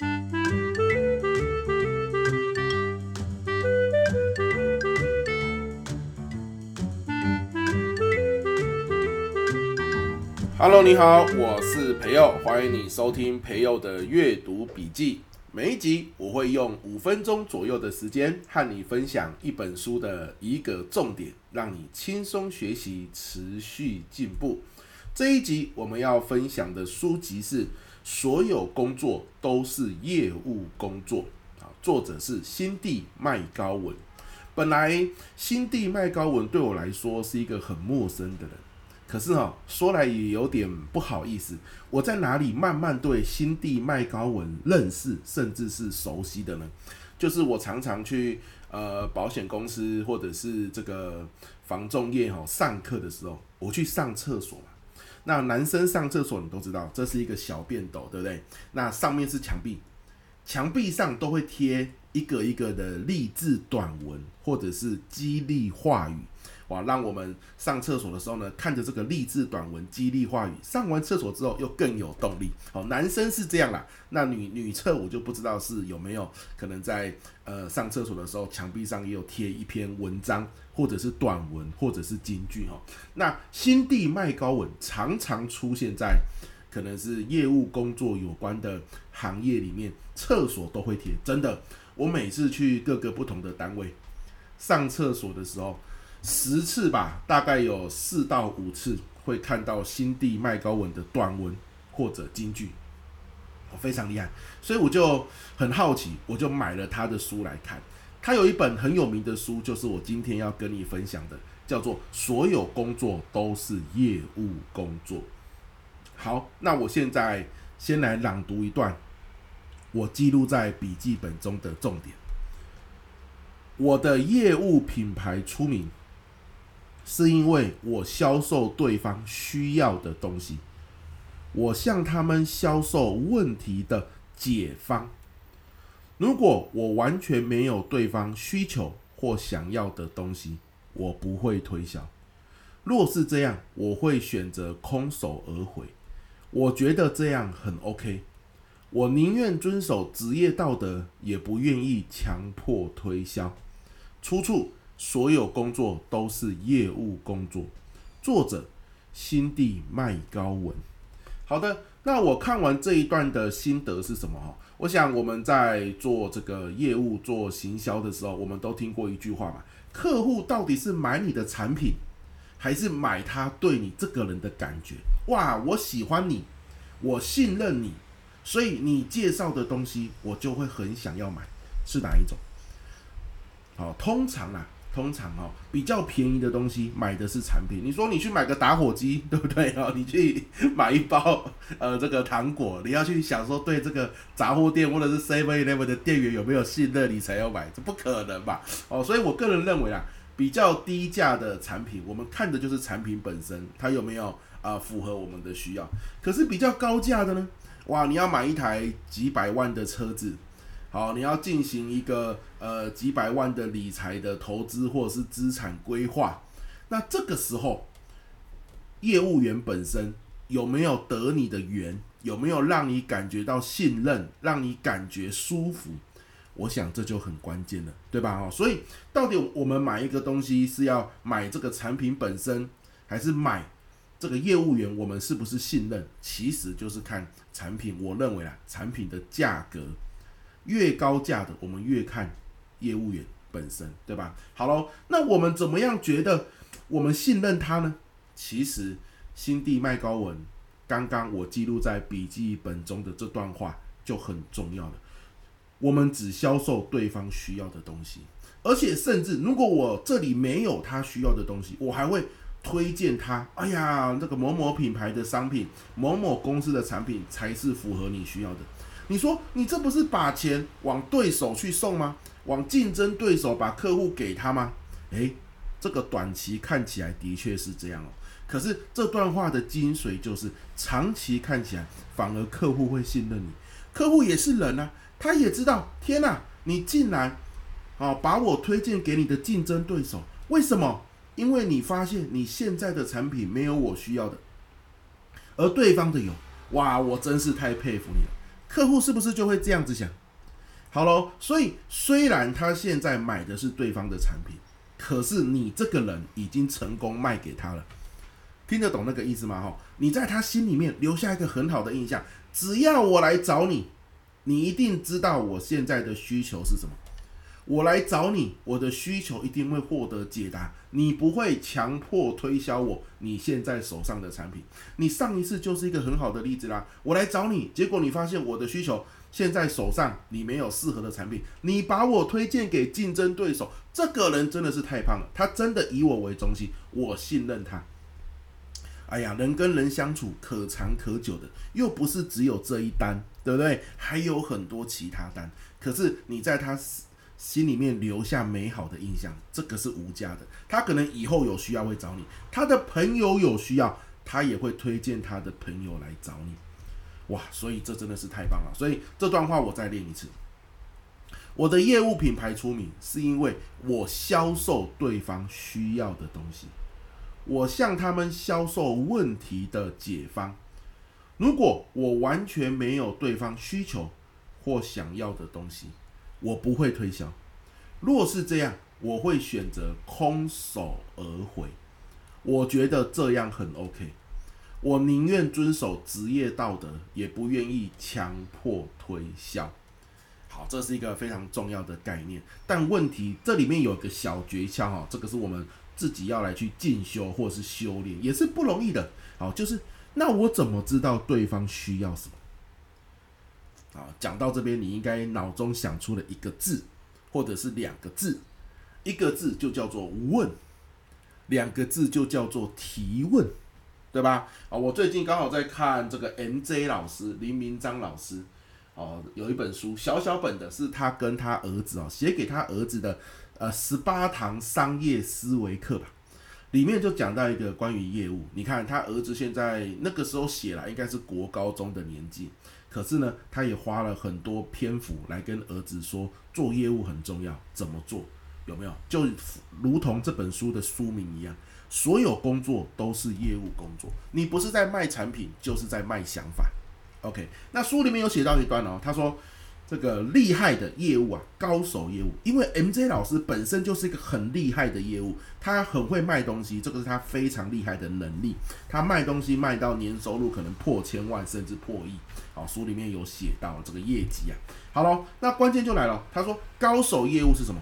Hello，你好，我是培佑，欢迎你收听培佑的阅读笔记。每一集我会用五分钟左右的时间和你分享一本书的一个重点，让你轻松学习，持续进步。这一集我们要分享的书籍是《所有工作都是业务工作》啊，作者是辛蒂麦高文。本来辛蒂麦高文对我来说是一个很陌生的人。可是哈，说来也有点不好意思，我在哪里慢慢对辛蒂麦高文认识，甚至是熟悉的呢？就是我常常去呃保险公司或者是这个房仲业哈上课的时候，我去上厕所嘛。那男生上厕所你都知道，这是一个小便斗，对不对？那上面是墙壁，墙壁上都会贴一个一个的励志短文或者是激励话语。哇，让我们上厕所的时候呢，看着这个励志短文、激励话语，上完厕所之后又更有动力。好，男生是这样啦，那女女厕我就不知道是有没有可能在呃上厕所的时候，墙壁上也有贴一篇文章，或者是短文，或者是金句哈。那心地麦高文常常出现在可能是业务工作有关的行业里面，厕所都会贴。真的，我每次去各个不同的单位上厕所的时候。十次吧，大概有四到五次会看到新地麦高文的短文或者金句，非常厉害，所以我就很好奇，我就买了他的书来看。他有一本很有名的书，就是我今天要跟你分享的，叫做《所有工作都是业务工作》。好，那我现在先来朗读一段我记录在笔记本中的重点。我的业务品牌出名。是因为我销售对方需要的东西，我向他们销售问题的解方。如果我完全没有对方需求或想要的东西，我不会推销。若是这样，我会选择空手而回。我觉得这样很 OK。我宁愿遵守职业道德，也不愿意强迫推销。出处。所有工作都是业务工作。作者：辛蒂麦高文。好的，那我看完这一段的心得是什么？哈，我想我们在做这个业务、做行销的时候，我们都听过一句话嘛：客户到底是买你的产品，还是买他对你这个人的感觉？哇，我喜欢你，我信任你，所以你介绍的东西我就会很想要买，是哪一种？好，通常啊。通常哦，比较便宜的东西买的是产品。你说你去买个打火机，对不对哦？你去买一包呃这个糖果，你要去想说对这个杂货店或者是 Seven Eleven 的店员有没有信任，你才要买，这不可能吧？哦，所以我个人认为啊，比较低价的产品，我们看的就是产品本身，它有没有啊、符合我们的需要。可是比较高价的呢？哇，你要买一台几百万的车子。好，你要进行一个呃几百万的理财的投资或者是资产规划，那这个时候业务员本身有没有得你的缘，有没有让你感觉到信任，让你感觉舒服？我想这就很关键了，对吧？哦，所以到底我们买一个东西是要买这个产品本身，还是买这个业务员？我们是不是信任？其实就是看产品。我认为啊，产品的价格。越高价的，我们越看业务员本身，对吧？好喽，那我们怎么样觉得我们信任他呢？其实，辛蒂麦高文刚刚我记录在笔记本中的这段话就很重要了。我们只销售对方需要的东西，而且甚至如果我这里没有他需要的东西，我还会推荐他。哎呀，这个某某品牌的商品，某某公司的产品才是符合你需要的。你说你这不是把钱往对手去送吗？往竞争对手把客户给他吗？诶，这个短期看起来的确是这样哦。可是这段话的精髓就是，长期看起来反而客户会信任你。客户也是人啊，他也知道，天哪，你竟然啊把我推荐给你的竞争对手，为什么？因为你发现你现在的产品没有我需要的，而对方的有。哇，我真是太佩服你了。客户是不是就会这样子想？好喽，所以虽然他现在买的是对方的产品，可是你这个人已经成功卖给他了，听得懂那个意思吗？哈，你在他心里面留下一个很好的印象，只要我来找你，你一定知道我现在的需求是什么。我来找你，我的需求一定会获得解答。你不会强迫推销我你现在手上的产品。你上一次就是一个很好的例子啦。我来找你，结果你发现我的需求现在手上你没有适合的产品，你把我推荐给竞争对手。这个人真的是太胖了，他真的以我为中心，我信任他。哎呀，人跟人相处可长可久的，又不是只有这一单，对不对？还有很多其他单。可是你在他。心里面留下美好的印象，这个是无价的。他可能以后有需要会找你，他的朋友有需要，他也会推荐他的朋友来找你。哇，所以这真的是太棒了。所以这段话我再练一次。我的业务品牌出名，是因为我销售对方需要的东西，我向他们销售问题的解方。如果我完全没有对方需求或想要的东西，我不会推销，若是这样，我会选择空手而回。我觉得这样很 OK。我宁愿遵守职业道德，也不愿意强迫推销。好，这是一个非常重要的概念。但问题这里面有个小诀窍哈，这个是我们自己要来去进修或是修炼，也是不容易的。好，就是那我怎么知道对方需要什么？啊，讲到这边，你应该脑中想出了一个字，或者是两个字，一个字就叫做问，两个字就叫做提问，对吧？啊，我最近刚好在看这个 MJ 老师林明章老师，哦，有一本书，小小本的，是他跟他儿子啊写给他儿子的，呃，十八堂商业思维课吧，里面就讲到一个关于业务，你看他儿子现在那个时候写了，应该是国高中的年纪。可是呢，他也花了很多篇幅来跟儿子说，做业务很重要，怎么做？有没有？就如同这本书的书名一样，所有工作都是业务工作。你不是在卖产品，就是在卖想法。OK，那书里面有写到一段哦，他说。这个厉害的业务啊，高手业务，因为 MJ 老师本身就是一个很厉害的业务，他很会卖东西，这个是他非常厉害的能力。他卖东西卖到年收入可能破千万甚至破亿，好，书里面有写到这个业绩啊。好了，那关键就来了，他说高手业务是什么？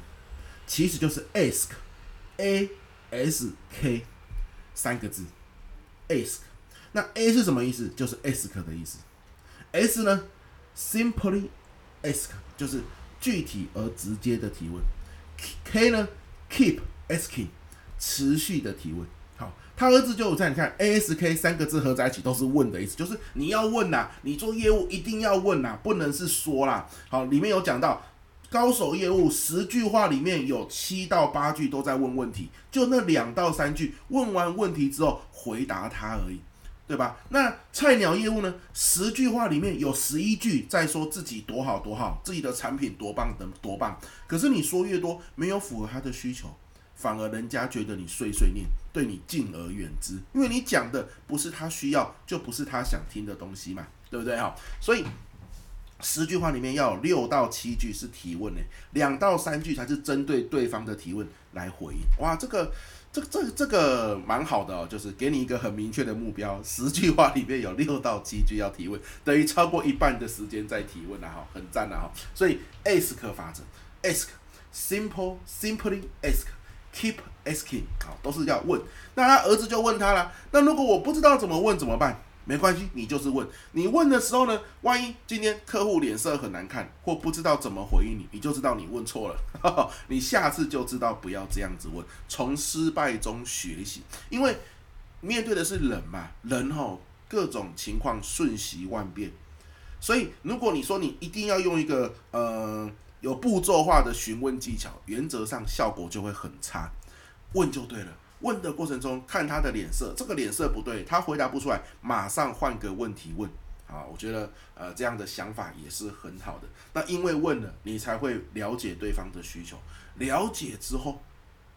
其实就是 ask，A S K 三个字，ask。那 A 是什么意思？就是 ask 的意思。S 呢，simply。Ask 就是具体而直接的提问，K 呢，Keep asking 持续的提问。好，他儿子就有在你看 ASK 三个字合在一起都是问的意思，就是你要问呐，你做业务一定要问呐，不能是说啦。好，里面有讲到高手业务十句话里面有七到八句都在问问题，就那两到三句问完问题之后回答他而已。对吧？那菜鸟业务呢？十句话里面有十一句在说自己多好多好，自己的产品多棒的多棒。可是你说越多，没有符合他的需求，反而人家觉得你碎碎念，对你敬而远之。因为你讲的不是他需要，就不是他想听的东西嘛，对不对？哈，所以十句话里面要有六到七句是提问呢，两到三句才是针对对方的提问来回。哇，这个。这这这个蛮好的哦，就是给你一个很明确的目标，十句话里面有六到七句要提问，等于超过一半的时间在提问了哈，很赞了哈。所以 ask 法则，ask，simple simply ask，keep asking，好，都是要问。那他儿子就问他了，那如果我不知道怎么问怎么办？没关系，你就是问。你问的时候呢，万一今天客户脸色很难看，或不知道怎么回应你，你就知道你问错了。你下次就知道不要这样子问，从失败中学习。因为面对的是人嘛，人吼各种情况瞬息万变，所以如果你说你一定要用一个呃有步骤化的询问技巧，原则上效果就会很差。问就对了。问的过程中，看他的脸色，这个脸色不对，他回答不出来，马上换个问题问。啊，我觉得呃这样的想法也是很好的。那因为问了，你才会了解对方的需求，了解之后，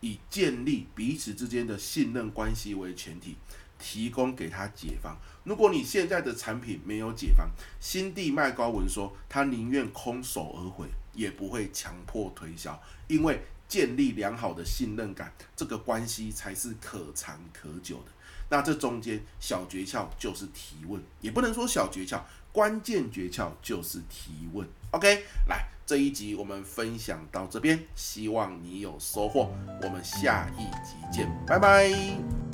以建立彼此之间的信任关系为前提，提供给他解方。如果你现在的产品没有解方，新地麦高文说他宁愿空手而回，也不会强迫推销，因为建立良好的信任感，这个关系才是可长可久的。那这中间小诀窍就是提问，也不能说小诀窍，关键诀窍就是提问。OK，来这一集我们分享到这边，希望你有收获，我们下一集见，拜拜。